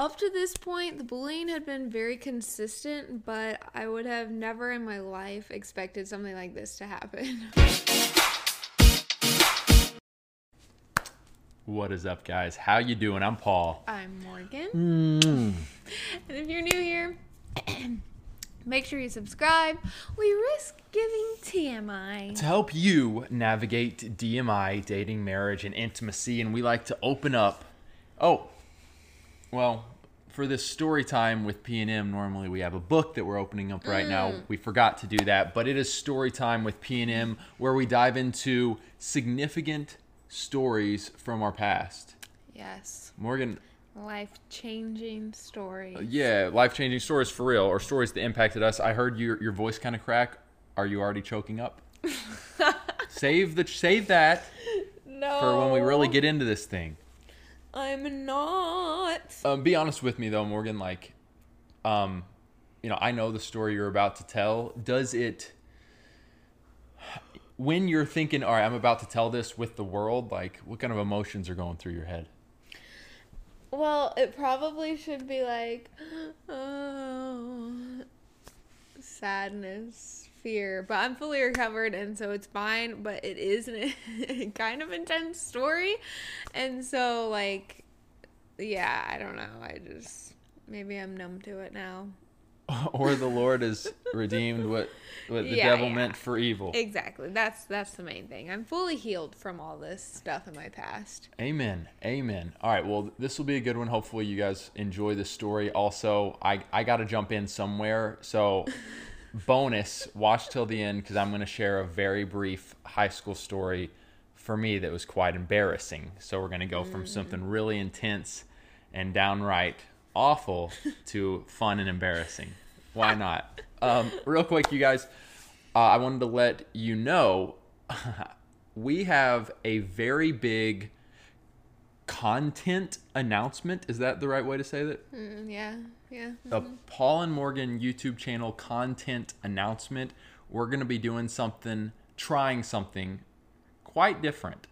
Up to this point, the bullying had been very consistent, but I would have never in my life expected something like this to happen. What is up, guys? How you doing? I'm Paul. I'm Morgan. Mm. And if you're new here, make sure you subscribe. We risk giving TMI. To help you navigate DMI, dating, marriage, and intimacy, and we like to open up. Oh, well, for this story time with P and M, normally we have a book that we're opening up right now. Mm. We forgot to do that, but it is story time with P and M, where we dive into significant stories from our past. Yes. Morgan, Life changing story. Uh, yeah, life changing stories for real, or stories that impacted us. I heard your your voice kind of crack. Are you already choking up? save the save that No. for when we really get into this thing. I'm not. Um, be honest with me though, Morgan. Like, um, you know, I know the story you're about to tell. Does it? When you're thinking, all right, I'm about to tell this with the world, like, what kind of emotions are going through your head? Well, it probably should be like, oh, sadness, fear. But I'm fully recovered, and so it's fine. But it is an kind of intense story, and so like, yeah, I don't know. I just maybe I'm numb to it now. or the Lord has redeemed what what the Yeah, devil yeah. meant for evil. Exactly. That's that's the main thing. I'm fully healed from all this stuff in my past. Amen. Amen. All right. Well, this will be a good one. Hopefully, you guys enjoy this story. Also, I, I got to jump in somewhere. So, bonus, watch till the end because I'm going to share a very brief high school story for me that was quite embarrassing. So, we're going to go from something really intense and downright awful to fun and embarrassing. Why not? Um, real quick, you guys, uh, I wanted to let you know we have a very big content announcement. Is that the right way to say that? Mm, yeah. Yeah. A Paul and Morgan YouTube channel content announcement. We're going to be doing something, trying something quite different.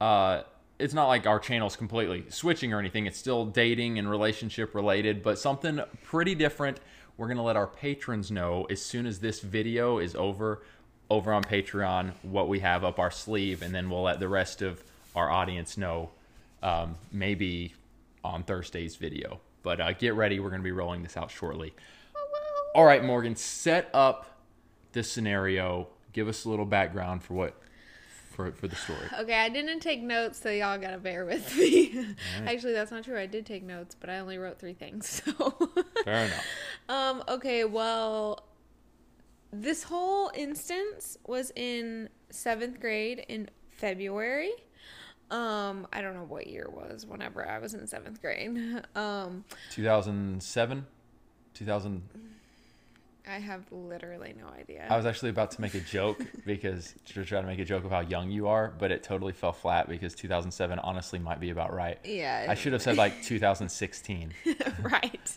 Uh, it's not like our channel's completely switching or anything. It's still dating and relationship related, but something pretty different. We're going to let our patrons know as soon as this video is over over on Patreon what we have up our sleeve, and then we'll let the rest of our audience know um, maybe on Thursday's video. But uh, get ready, we're going to be rolling this out shortly. All right, Morgan, set up this scenario. Give us a little background for what for for the story. Okay, I didn't take notes, so y'all gotta bear with me. Actually, that's not true. I did take notes, but I only wrote three things. So, Fair enough. um, okay, well, this whole instance was in seventh grade in February. Um, I don't know what year it was. Whenever I was in seventh grade, um, 2007, 2000. I have literally no idea. I was actually about to make a joke because to try to make a joke of how young you are, but it totally fell flat because 2007 honestly might be about right. yeah, I should have said like 2016 right.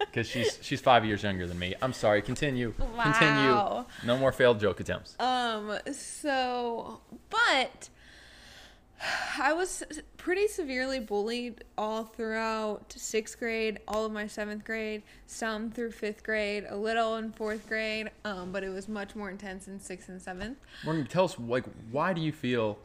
because she's she's five years younger than me. I'm sorry. Continue. Wow. Continue. No more failed joke attempts. Um, so, but I was pretty severely bullied all throughout sixth grade, all of my seventh grade, some through fifth grade, a little in fourth grade, um, but it was much more intense in sixth and seventh. Morgan, tell us like why do you feel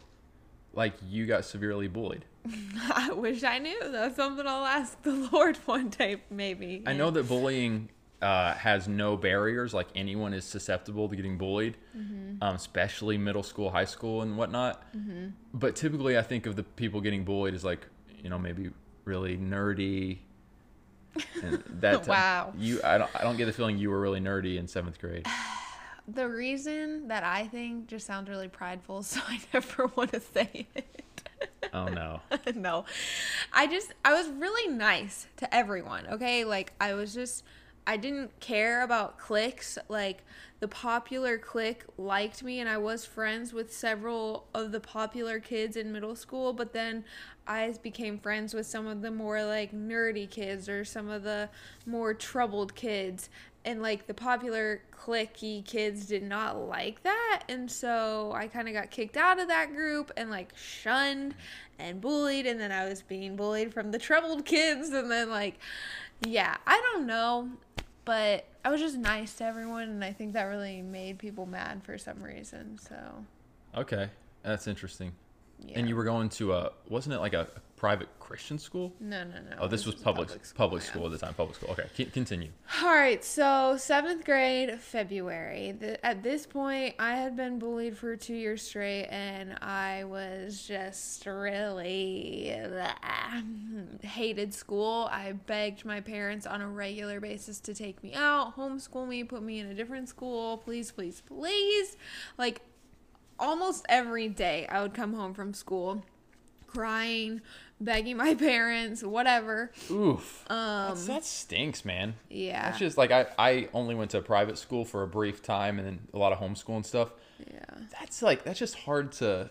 like you got severely bullied? I wish I knew. That's something I'll ask the Lord one day, maybe. I know that bullying uh, has no barriers. Like anyone is susceptible to getting bullied, um, especially middle school, high school, and whatnot. But typically, I think of the people getting bullied as like you know maybe really nerdy. And that Wow. You, I don't, I don't get the feeling you were really nerdy in seventh grade. The reason that I think just sounds really prideful, so I never want to say it. Oh no. no. I just I was really nice to everyone, okay? Like I was just I didn't care about cliques. Like the popular clique liked me, and I was friends with several of the popular kids in middle school. But then I became friends with some of the more like nerdy kids or some of the more troubled kids. And like the popular clicky kids did not like that. And so I kind of got kicked out of that group and like shunned and bullied. And then I was being bullied from the troubled kids. And then like, yeah, I don't know. But I was just nice to everyone. And I think that really made people mad for some reason. So, Okay, that's interesting. Yeah. And you were going to a wasn't it like a private Christian school? No, no, no. Oh, this was a public public yeah. school, at the time. Public school. Okay, Ke- continue. All right, so seventh grade, February. The, at this point, I had been bullied for two years straight, and I was just really ah, hated school. I begged my parents on a regular basis to take me out, homeschool me, put me in a different school, please, please, please. Like almost every day, I would come home from school crying, begging my parents, whatever. Oof. Um, that stinks, man. yeah. That's just like I, I only went to private school for a brief time and then a lot of homeschool and stuff. yeah. That's like that's just hard to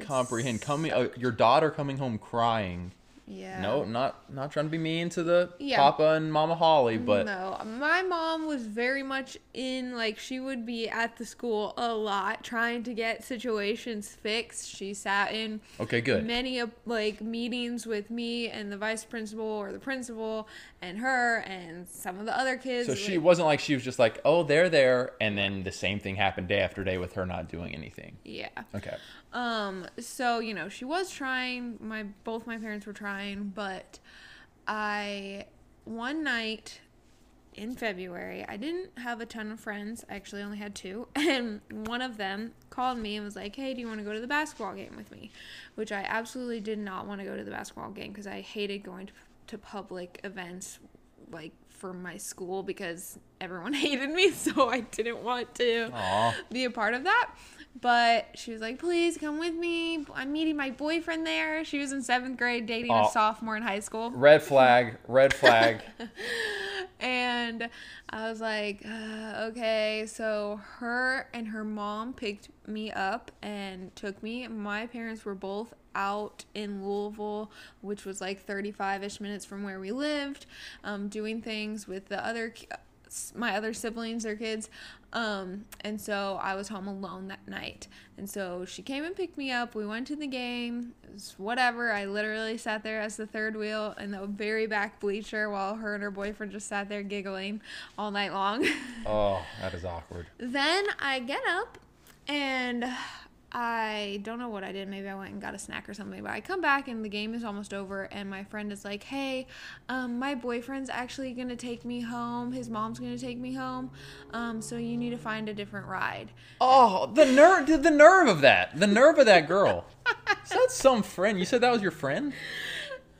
comprehend. Coming, uh, your daughter coming home crying. Yeah. No, not not trying to be mean to the Yeah. Papa and Mama Holly, but no, my mom was very much in like she would be at the school a lot trying to get situations fixed. She sat in okay, good. many of like meetings with me and the vice principal or the principal and her and some of the other kids. So she like- wasn't like she was just like, oh, they're there, and then the same thing happened day after day with her not doing anything. yeah. Okay. Um, so you know, she was trying. My both my parents were trying, but I one night in February, I didn't have a ton of friends. I actually only had two, and one of them called me and was like, "Hey, do you want to go to the basketball game with me?" Which I absolutely did not want to go to the basketball game because I hated going to, to public events like for my school because everyone hated me, so I didn't want to Aw. be a part of that. But she was like, please come with me. I'm meeting my boyfriend there. She was in seventh grade dating Aw. a sophomore in high school. Red flag. Red flag. And I was like, uh, okay. So her and her mom picked me up and took me. My parents were both out in Louisville, which was like 35 ish minutes from where we lived, um, doing things with the other. My other siblings their kids. Um and so i was home alone that night. And so she came and picked me up. We went to the game. It was whatever. I literally sat there as the third wheel in the very back bleacher while her and her boyfriend just sat there giggling all night long. Oh, that is awkward. then i get up and I don't know what I did. Maybe I went and got a snack or something. But I come back and the game is almost over. And my friend is like, "Hey, um, my boyfriend's actually gonna take me home. His mom's gonna take me home. Um, so you need to find a different ride." Oh, the nerve! The nerve of that! The nerve of that girl. Is that some friend? You said that was your friend,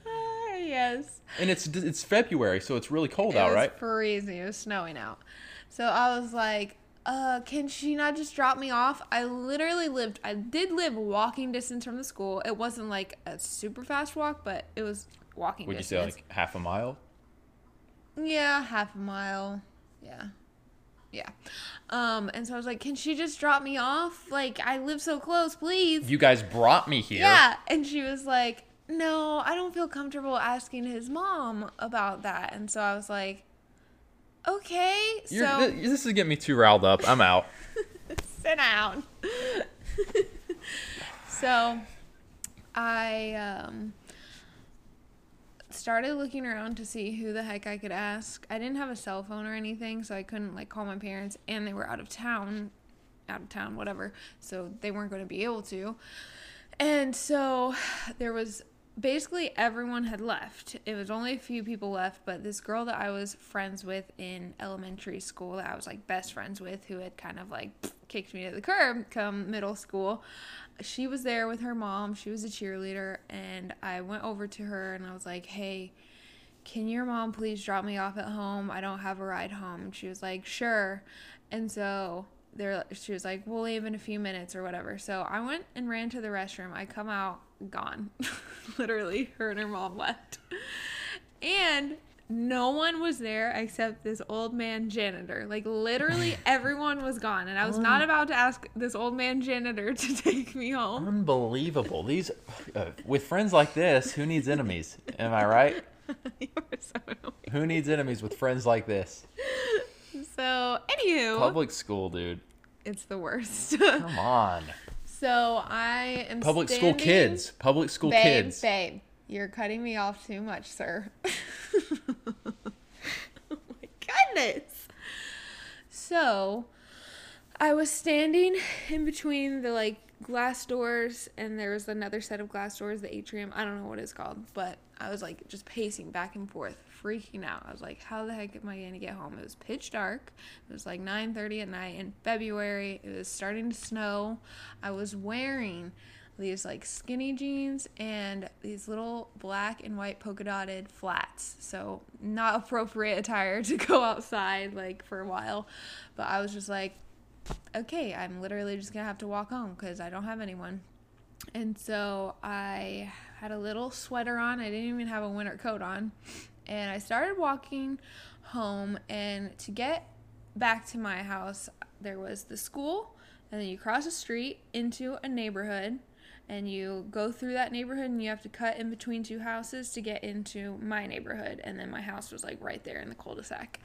Ah, yes. and it's it's February, so it's really cold It out, was right? freezing. It was snowing out. So I was like, uh, can she not just drop me off? I literally lived, I did live walking distance from the school. It wasn't like a super fast walk, but it was walking Would you say like half a mile? Yeah, half a mile. Yeah. Yeah. Um, and so I was like, can she just drop me off? Like, I live so close, please. You guys brought me here. Yeah. And she was like, no, I don't feel comfortable asking his mom about that. And so I was like, okay. You're, so th- this is getting me too riled up. I'm out. sit down. so I um, started looking around to see who the heck I could ask. I didn't have a cell phone or anything, so I couldn't like call my parents, and they were out of town, out of town, whatever. So they weren't going to be able to. And so there was basically everyone had left. It was only a few people left, but this girl that I was friends with in elementary school, that I was like best friends with, who had kind of like kicked me to the curb come middle school, she was there with her mom. She was a cheerleader, and I went over to her and I was like, hey, can your mom please drop me off at home? I don't have a ride home. And she was like, sure. And so there, she was like, we'll leave in a few minutes or whatever. So I went and ran to the restroom. I come out, gone. Literally, her and her mom left. And no one was there except this old man janitor. Like literally everyone was gone, and I was not about to ask this old man janitor to take me home. Unbelievable. These uh, with friends like this, who needs enemies? Am I right? so. Who needs enemies with friends like this? So, anywho, Public school, dude. it's the worst. Come on. So I am Public school kids. Public school babe, kids. Babe, you're cutting me off too much, sir. oh my goodness. So, I was standing in between the like glass doors, and there was another set of glass doors, the atrium. I don't know what it's called, but I was like just pacing back and forth, freaking out. I was like, "How the heck am I gonna get home?" It was pitch dark. It was like 9:30 at night in February. It was starting to snow. I was wearing these like skinny jeans and these little black and white polka dotted flats. So not appropriate attire to go outside like for a while. But I was just like, okay, I'm literally just gonna have to walk home because I don't have anyone. And so I had a little sweater on. I didn't even have a winter coat on. And I started walking home. And to get back to my house, there was the school. And then you cross a street into a neighborhood. And you go through that neighborhood and you have to cut in between two houses to get into my neighborhood. And then my house was like right there in the cul de sac.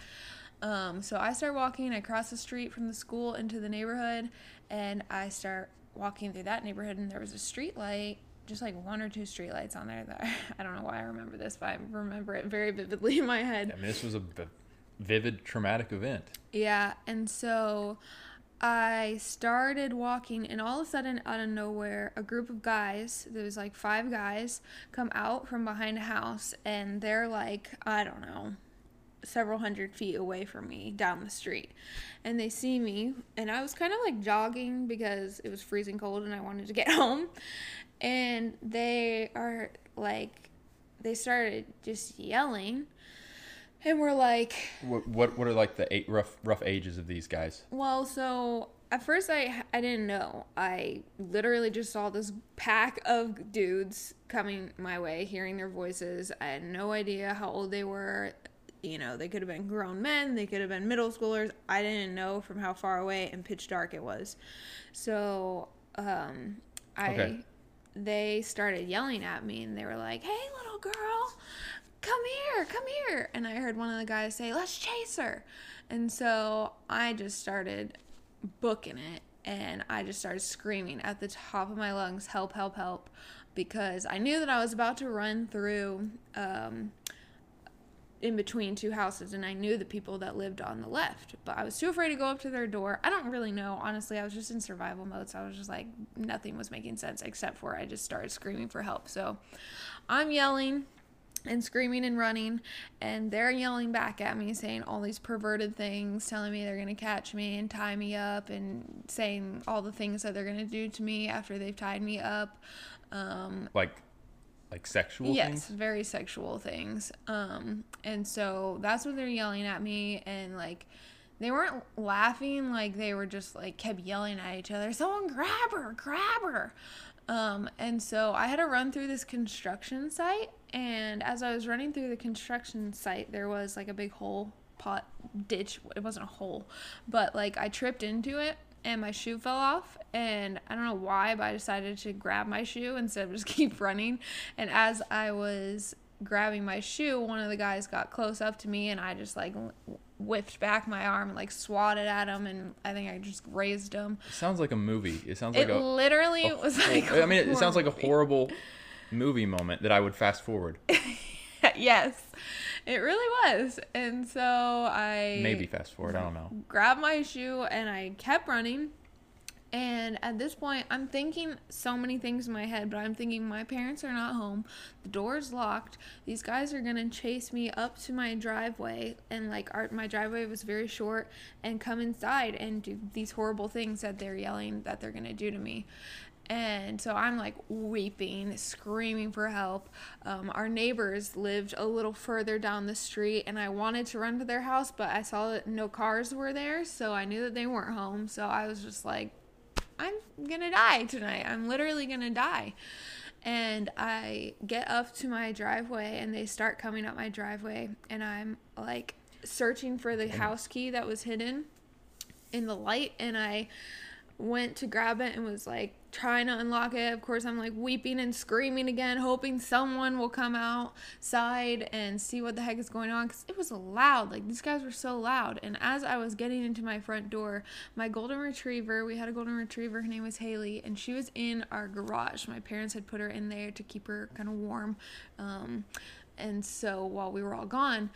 Um, so I start walking. I cross the street from the school into the neighborhood, and I start walking through that neighborhood. And there was a street light, just like one or two streetlights on there. That I don't know why I remember this, but I remember it very vividly in my head. I mean, this was a vivid, traumatic event. Yeah, and so I started walking, and all of a sudden, out of nowhere, a group of guys, there was like five guys, come out from behind a house, and they're like, I don't know, several hundred feet away from me down the street. And they see me, and I was kind of like jogging because it was freezing cold and I wanted to get home. And they are like, they started just yelling. And we're like, What what, what are like the eight rough rough ages of these guys? well, so at first I I didn't know. I literally just saw this pack of dudes coming my way, hearing their voices. I had no idea how old they were. You know, they could have been grown men, they could have been middle schoolers. I didn't know from how far away and pitch dark it was. So, um I Okay. They started yelling at me and they were like, "Hey, little girl, come here, come here." And I heard one of the guys say, "Let's chase her." And so I just started booking it and I just started screaming at the top of my lungs, "Help, help, help." Because I knew that I was about to run through um, in between two houses and I knew the people that lived on the left, but I was too afraid to go up to their door. I don't really know, honestly. I was just in survival mode, so I was just like nothing was making sense except for I just started screaming for help. So I'm yelling and screaming and running and they're yelling back at me saying all these perverted things telling me they're going to catch me and tie me up and saying all the things that they're going to do to me after they've tied me up um, Like like sexual things. yes things? very sexual things um and so that's what they're yelling at me and like they weren't laughing like they were just like kept yelling at each other someone grab her grab her um and so i had to run through this construction site and as i was running through the construction site there was like a big hole pot ditch it wasn't a hole but like i tripped into it and my shoe fell off and i don't know why but i decided to grab my shoe instead of just keep running and as i was grabbing my shoe one of the guys got close up to me and i just like whipped back my arm and like swatted at him and i think i just grazed him It sounds like a movie. It sounds like it a literally a was like I mean, it sounds like a horrible movie moment that I would fast forward. yes it really was and so i Maybe fast forward. I don't know. grabbed my shoe and I kept running. And at this point, I'm thinking so many things in my head, but I'm thinking my parents are not home. The door's locked. These guys are gonna chase me up to my driveway, and like our, my driveway was very short, and come inside and do these horrible things that they're yelling that they're gonna do to me. And so I'm like weeping, screaming for help. Um, our neighbors lived a little further down the street, and I wanted to run to their house, but I saw that no cars were there, so I knew that they weren't home. So I was just like, I'm gonna die tonight. I'm literally gonna die. And I get up to my driveway and they start coming up my driveway and I'm like searching for the house key that was hidden in the light and I went to grab it and was like trying to unlock it. Of course, I'm like weeping and screaming again, hoping someone will come outside and see what the heck is going on because it was loud. Like, these guys were so loud. And as I was getting into my front door, my golden retriever, we had a golden retriever, her name was Haley, and she was in our garage. My parents had put her in there to keep her kind of warm. Um, and so while we were all gone,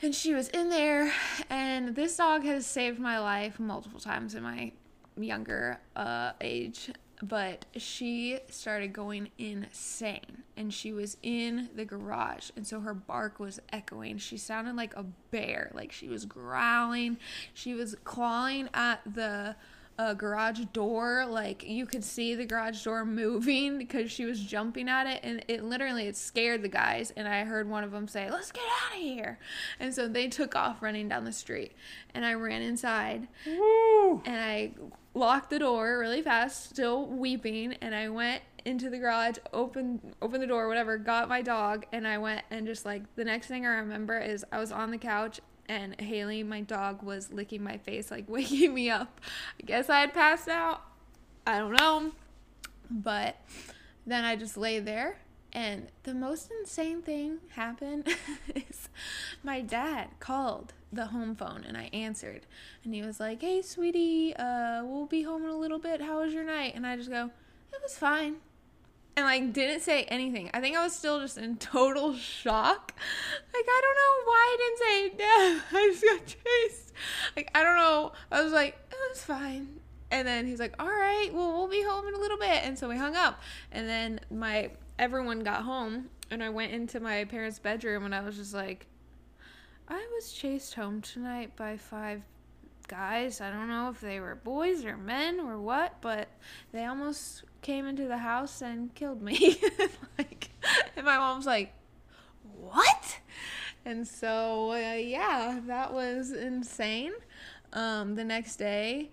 and she was in there and this dog has saved my life multiple times in my younger uh, age but she started going insane and she was in the garage and so her bark was echoing. She sounded like a bear like she was growling. She was clawing at the uh, garage door like you could see the garage door moving because she was jumping at it and it literally it scared the guys and i heard one of them say let's get out of here. And so they took off running down the street and i ran inside Woo! and I locked the door really fast, still weeping, and I went into the garage, opened opened the door, whatever, got my dog, and I went and just like the next thing I remember is I was on the couch and Haley, my dog, was licking my face, like waking me up. I guess I had passed out. I don't know. But then I just lay there and the most insane thing happened is my dad called the home phone and I answered and he was like, "Hey, sweetie, uh, we'll be home in a little bit. How was your night?" And I just go, "It was fine." And like didn't say anything. I think I was still just in total shock. Like I don't know why I didn't say Dad. I just got chased. Like I don't know. I was like, "It was fine." And then he's like, "All right, well, we'll be home in a little bit." And so we hung up. And then my everyone got home, and I went into my parents' bedroom, and I was just like, "I was chased home tonight by five guys. I don't know if they were boys or men or what, but they almost came into the house and killed me." like, and my mom's like, "What?" And so, uh, yeah, that was insane. Um, the next day,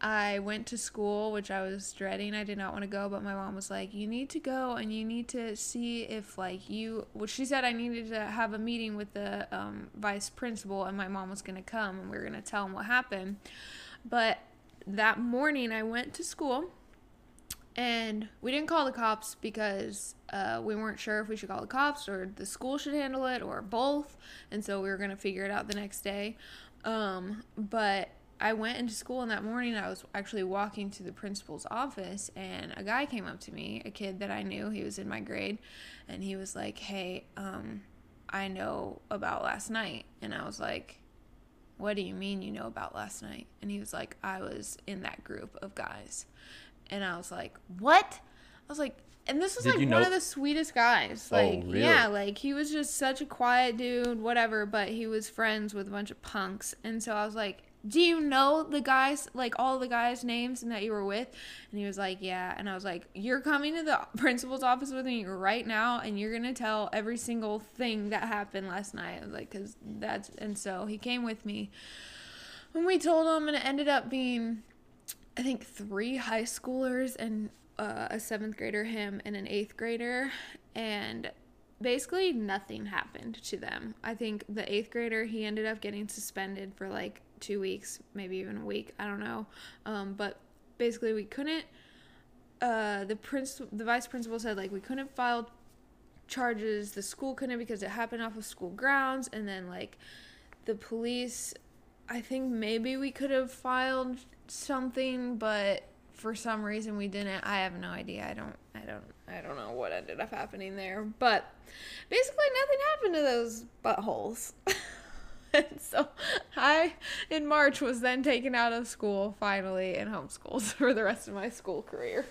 I went to school, which I was dreading. I did not want to go, but my mom was like, "You need to go, and you need to see if like you." Well, she said I needed to have a meeting with the um, vice principal, and my mom was gonna come, and we were gonna tell him what happened. But that morning, I went to school, and we didn't call the cops because uh, we weren't sure if we should call the cops or the school should handle it or both, and so we were gonna figure it out the next day. Um, but I went into school and that morning I was actually walking to the principal's office and a guy came up to me, a kid that I knew, he was in my grade, and he was like, "Hey, um I know about last night." And I was like, "What do you mean you know about last night?" And he was like, "I was in that group of guys." And I was like, "What?" I was like, and this was Did like one know- of the sweetest guys. Oh, Like, really? yeah, like he was just such a quiet dude, whatever, but he was friends with a bunch of punks. And so I was like, Do you know the guys, like all the guys' names and that you were with? And he was like, Yeah. And I was like, You're coming to the principal's office with me right now, and you're going to tell every single thing that happened last night. Like, Because that's, and so he came with me. And we told him, and it ended up being, I think, three high schoolers and uh, a seventh grader, him, and an eighth grader. And basically, nothing happened to them. I think the eighth grader, he ended up getting suspended for like two weeks, maybe even a week. I don't know. Um, but basically, we couldn't. Uh, the prince, the vice principal said like we couldn't file charges. The school couldn't because it happened off of school grounds, and then like the police I think maybe we could have filed something, but for some reason we didn't. I have no idea. I don't I don't I don't know what ended up happening there. But basically nothing happened to those buttholes. and so I in March was then taken out of school finally and homeschooled for the rest of my school career.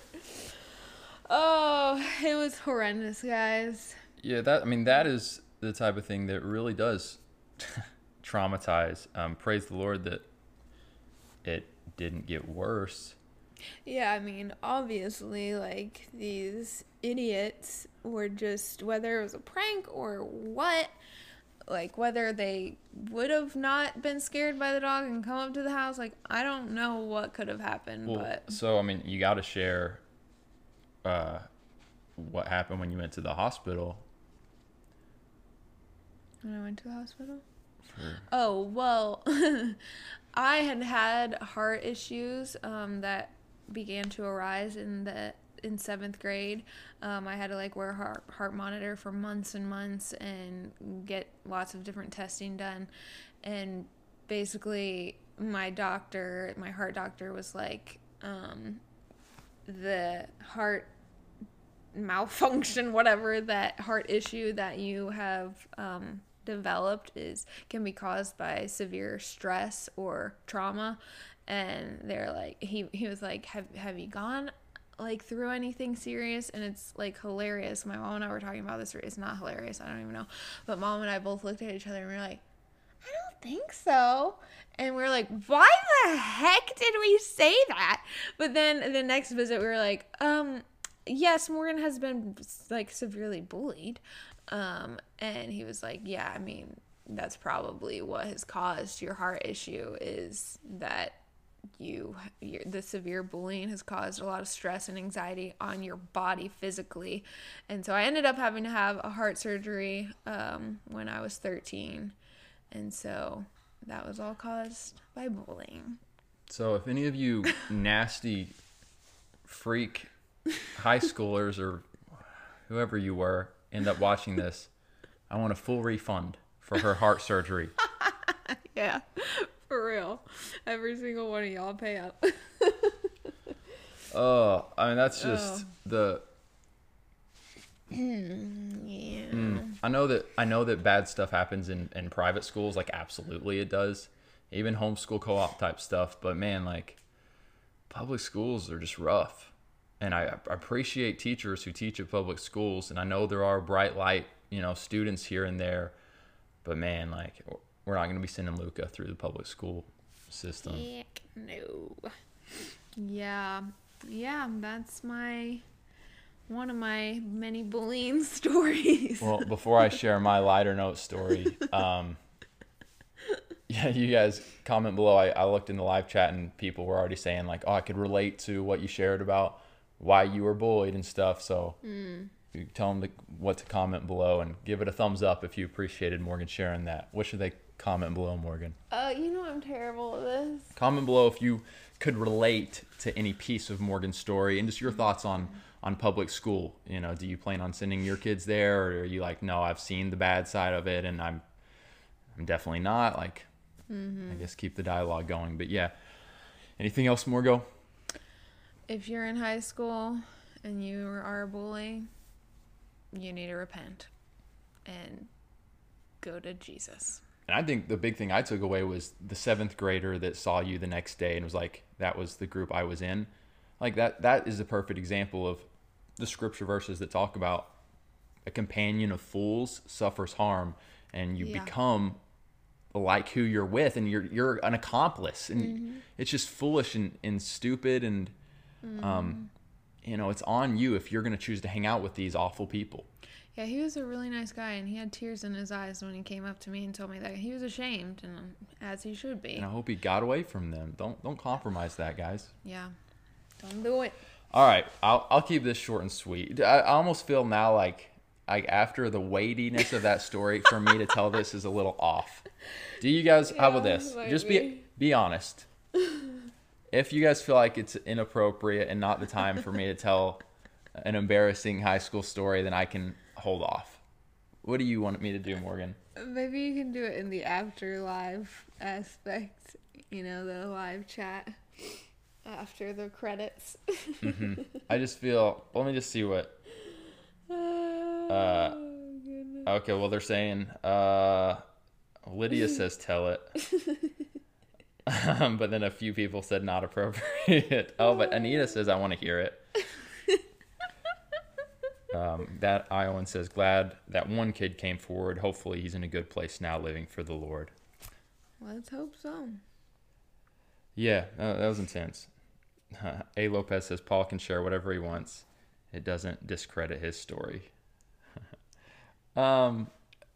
Oh, it was horrendous, guys. Yeah, that I mean that is the type of thing that really does traumatize. Um, praise the Lord that it didn't get worse. Yeah, I mean, obviously, like, these idiots were just, whether it was a prank or what, like, whether they would have not been scared by the dog and come up to the house, like, I don't know what could have happened, Well, but so I mean, you got to share uh, what happened when you went to the hospital. When I went to the hospital. For, Oh well, I had had heart issues um, that began to arise in the in seventh grade. Um, I had to like wear a heart heart monitor for months and months and get lots of different testing done, and basically my doctor, my heart doctor, was like, um, the heart malfunction, whatever that heart issue that you have um, developed is can be caused by severe stress or trauma. And they're like, he he was like, have have you gone like through anything serious? And it's like hilarious. My mom and I were talking about this. It's not hilarious. I don't even know. But mom and I both looked at each other and we are like, I don't think so. And we are like, why the heck did we say that? But then the next visit, we were like, um, yes, Morgan has been like severely bullied. Um, and he was like, yeah, I mean, that's probably what has caused your heart issue is that you the severe bullying has caused a lot of stress and anxiety on your body physically. And so i ended up having to have a heart surgery um, when i was 13 and so that was all caused by bullying. So if any of you nasty freak high schoolers or whoever you were end up watching this, I want a full refund for her heart surgery. yeah for real every single one of y'all pay up Oh, I mean that's just the yeah Mm. I know that I know that bad stuff happens in in private schools. Like absolutely, it does. Even homeschool co-op type stuff. But man, like public schools are just rough. And I, I appreciate teachers who teach at public schools. And I know there are bright light, you know, students here and there. But man, like we're not going to be sending Luca through the public school system. Heck no. Yeah. Yeah, that's my one of my many bullying stories. Well, before I share my lighter note story, um, yeah, you guys comment below. I, I looked in the live chat and people were already saying like, "Oh, I could relate to what you shared about why you were bullied and stuff." So you tell them to, what to comment below and give it a thumbs up if you appreciated Morgan sharing that. What should they comment below, Morgan? uh, you know I'm terrible at this. Comment below if you could relate to any piece of Morgan's story and just your thoughts on on public school. You know, do you plan on sending your kids there, or are you like, no, I've seen the bad side of it, and I'm I'm definitely not. Like, I guess keep the dialogue going. But yeah, anything else, Morgo? If you're in high school and you are a bully, you need to repent and go to Jesus. And I think the big thing I took away was the seventh grader that saw you the next day and was like, that was the group I was in. Like that that is a perfect example of the scripture verses that talk about a companion of fools suffers harm and you Yeah. become like who you're with and you're you're an accomplice and Mm-hmm. it's just foolish and, and stupid and Mm-hmm. um you know it's on you if you're going to choose to hang out with these awful people Yeah, he was a really nice guy, and he had tears in his eyes when he came up to me and told me that he was ashamed, and as he should be. and i hope he got away from them don't don't compromise that guys Yeah, don't do it. All right, I'll I'll keep this short and sweet. I, I almost feel now like like after the weightiness of that story, for me to tell this is a little off. Do you guys? how about this? Just be be. be honest. If you guys feel like it's inappropriate and not the time for me to tell an embarrassing high school story, then I can hold off. What do you want me to do, Morgan? Maybe you can do it in the after live aspect. You know, the live chat after the credits. I just feel. Let me just see what. uh, goodness. Okay, well they're saying uh, Lydia says tell it, um, but then a few people said not appropriate. oh, but Anita says I want to hear it. Um, that Iowan says glad that one kid came forward. Hopefully he's in a good place now, living for the Lord. Let's hope so. Yeah, uh, that was intense. A Lopez says Paul can share whatever he wants. It doesn't discredit his story. um,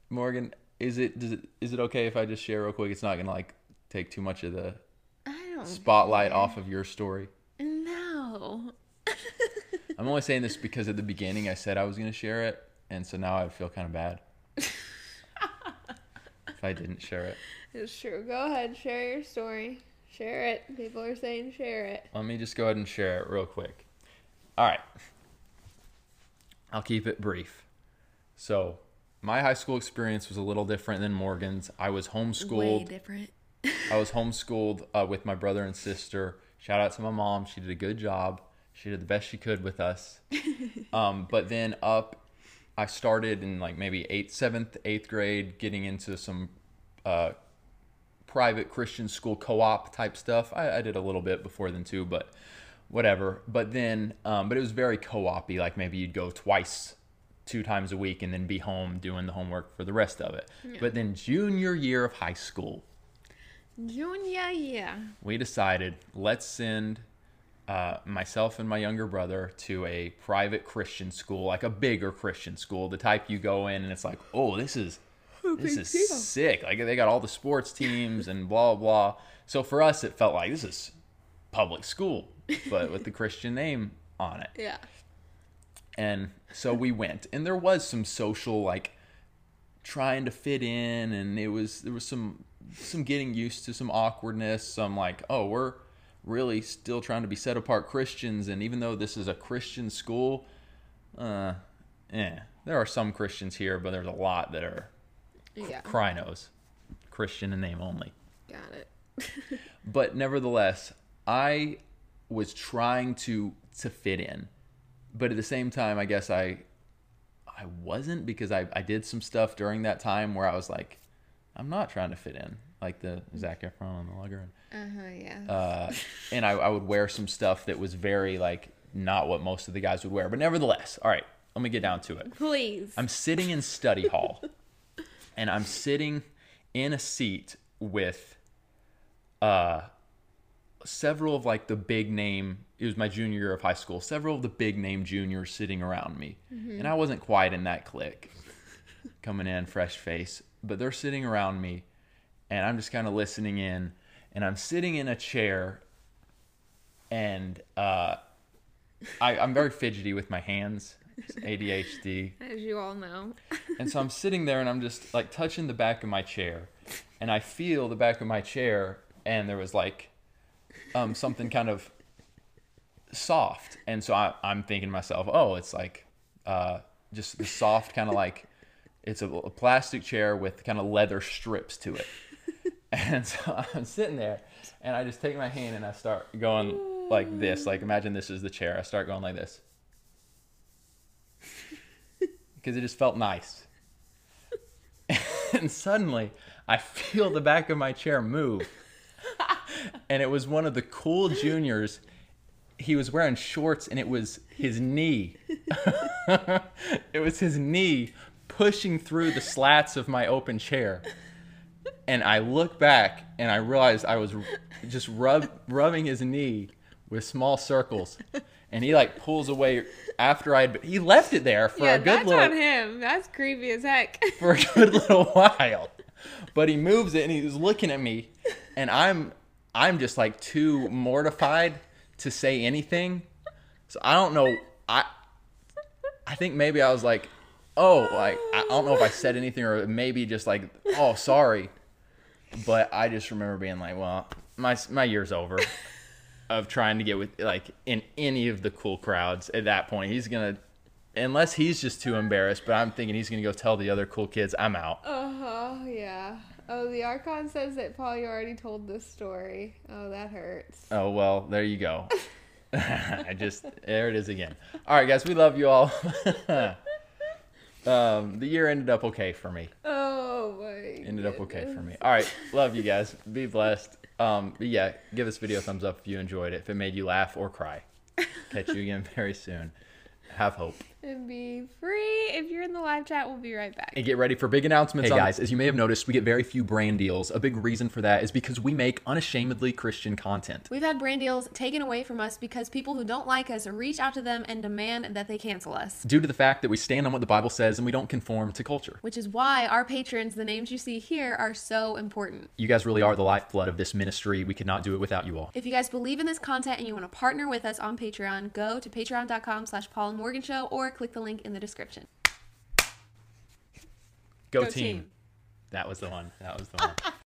Morgan, is it, does it is it okay if I just share real quick? It's not gonna like take too much of the I don't. spotlight off of your story. No. I'm only saying this because at the beginning I said I was going to share it, and so now I feel kind of bad if I didn't share it. It's true. Go ahead, share your story. Share it. People are saying share it. Let me just go ahead and share it real quick. All right. I'll keep it brief. So, my high school experience was a little different than Morgan's. I was homeschooled. Way different. I was homeschooled uh, with my brother and sister. Shout out to my mom. She did a good job. She did the best she could with us. um, but then up, I started in like maybe eighth, seventh, eighth grade, getting into some uh, private Christian school co-op type stuff. I, I, did a little bit before then too, but whatever. But then, um, but it was very co-op-y. Like maybe you'd go twice, two times a week, and then be home doing the homework for the rest of it. Yeah. But then junior year of high school, junior year, we decided let's send uh, myself and my younger brother to a private Christian school, like a bigger Christian school, the type you go in and it's like, oh, this is this is deal. sick. Like they got all the sports teams and blah blah. So for us, it felt like this is public school, but with the Christian name on it. Yeah. And so we went, and there was some social like trying to fit in, and it was there was some some getting used to some awkwardness, some like, oh, we're really still trying to be set apart Christians. And even though this is a Christian school, uh, yeah, there are some Christians here, but there's a lot that are yeah. Crinos, Christian in name only. Got it. but nevertheless, I was trying to to fit in, but at the same time, I guess I I wasn't because I I did some stuff during that time where I was like, I'm not trying to fit in like the Zac Efron and the Lager. Uh-huh, yeah. Uh, and I, I would wear some stuff that was very like not what most of the guys would wear. But nevertheless, all right, let me get down to it. Please. I'm sitting in study hall, and I'm sitting in a seat with uh several of like the big name it was my junior year of high school several of the big name juniors sitting around me mm-hmm. and i wasn't quite in that clique coming in fresh face but they're sitting around me and i'm just kind of listening in and I'm sitting in a chair, and uh, I, I'm very fidgety with my hands. It's ADHD. As you all know. and so I'm sitting there and I'm just like touching the back of my chair, and I feel the back of my chair, and there was like um, something kind of soft, and so I, I'm thinking to myself, oh, it's like uh, just the soft kind of like it's a, a plastic chair with kind of leather strips to it. And so I'm sitting there and I just take my hand and I start going like this. Like imagine this is the chair. I start going like this. Because it just felt nice. and suddenly I feel the back of my chair move. and it was one of the cool juniors. He was wearing shorts and it was his knee. it was his knee pushing through the slats of my open chair and I look back and I realized I was just rub, rubbing his knee with small circles, and he like pulls away after I'd he left it there for yeah, a good that's little. on him. That's creepy as heck. for a good little while, but he moves it and he's looking at me, and I'm I'm just like too mortified to say anything, so I don't know. I I think maybe I was like, oh, like I don't know if I said anything or maybe just like, oh, sorry. But I just remember being like, well, my my year's over of trying to get with like in any of the cool crowds at that point. He's gonna unless he's just too embarrassed, but I'm thinking he's gonna go tell the other cool kids I'm out. Uh huh. Yeah. Oh, the Archon says that Paul, you already told this story. Oh, that hurts. Oh well, there you go. I just there it is again. All right, guys, we love you all. um, the year ended up okay for me. My. Ended up okay for me. All right, love you guys. Be blessed. Um, but yeah, give this video a thumbs up if you enjoyed it. If it made you laugh or cry. Catch you again very soon. Have hope. And be free. If you're in the live chat, we'll be right back. And get ready for big announcements. Hey on- guys, as you may have noticed, we get very few brand deals. A big reason for that is because we make unashamedly Christian content. We've had brand deals taken away from us because people who don't like us reach out to them and demand that they cancel us. Due to the fact that we stand on what the Bible says and we don't conform to culture. Which is why our patrons, the names you see here, are so important. You guys really are the lifeblood of this ministry. We could not do it without you all. If you guys believe in this content and you want to partner with us on Patreon, go to patreon.com slash Paul and Morgan Show or click the link in the description. Go, Go team. team. That was the one. That was the one.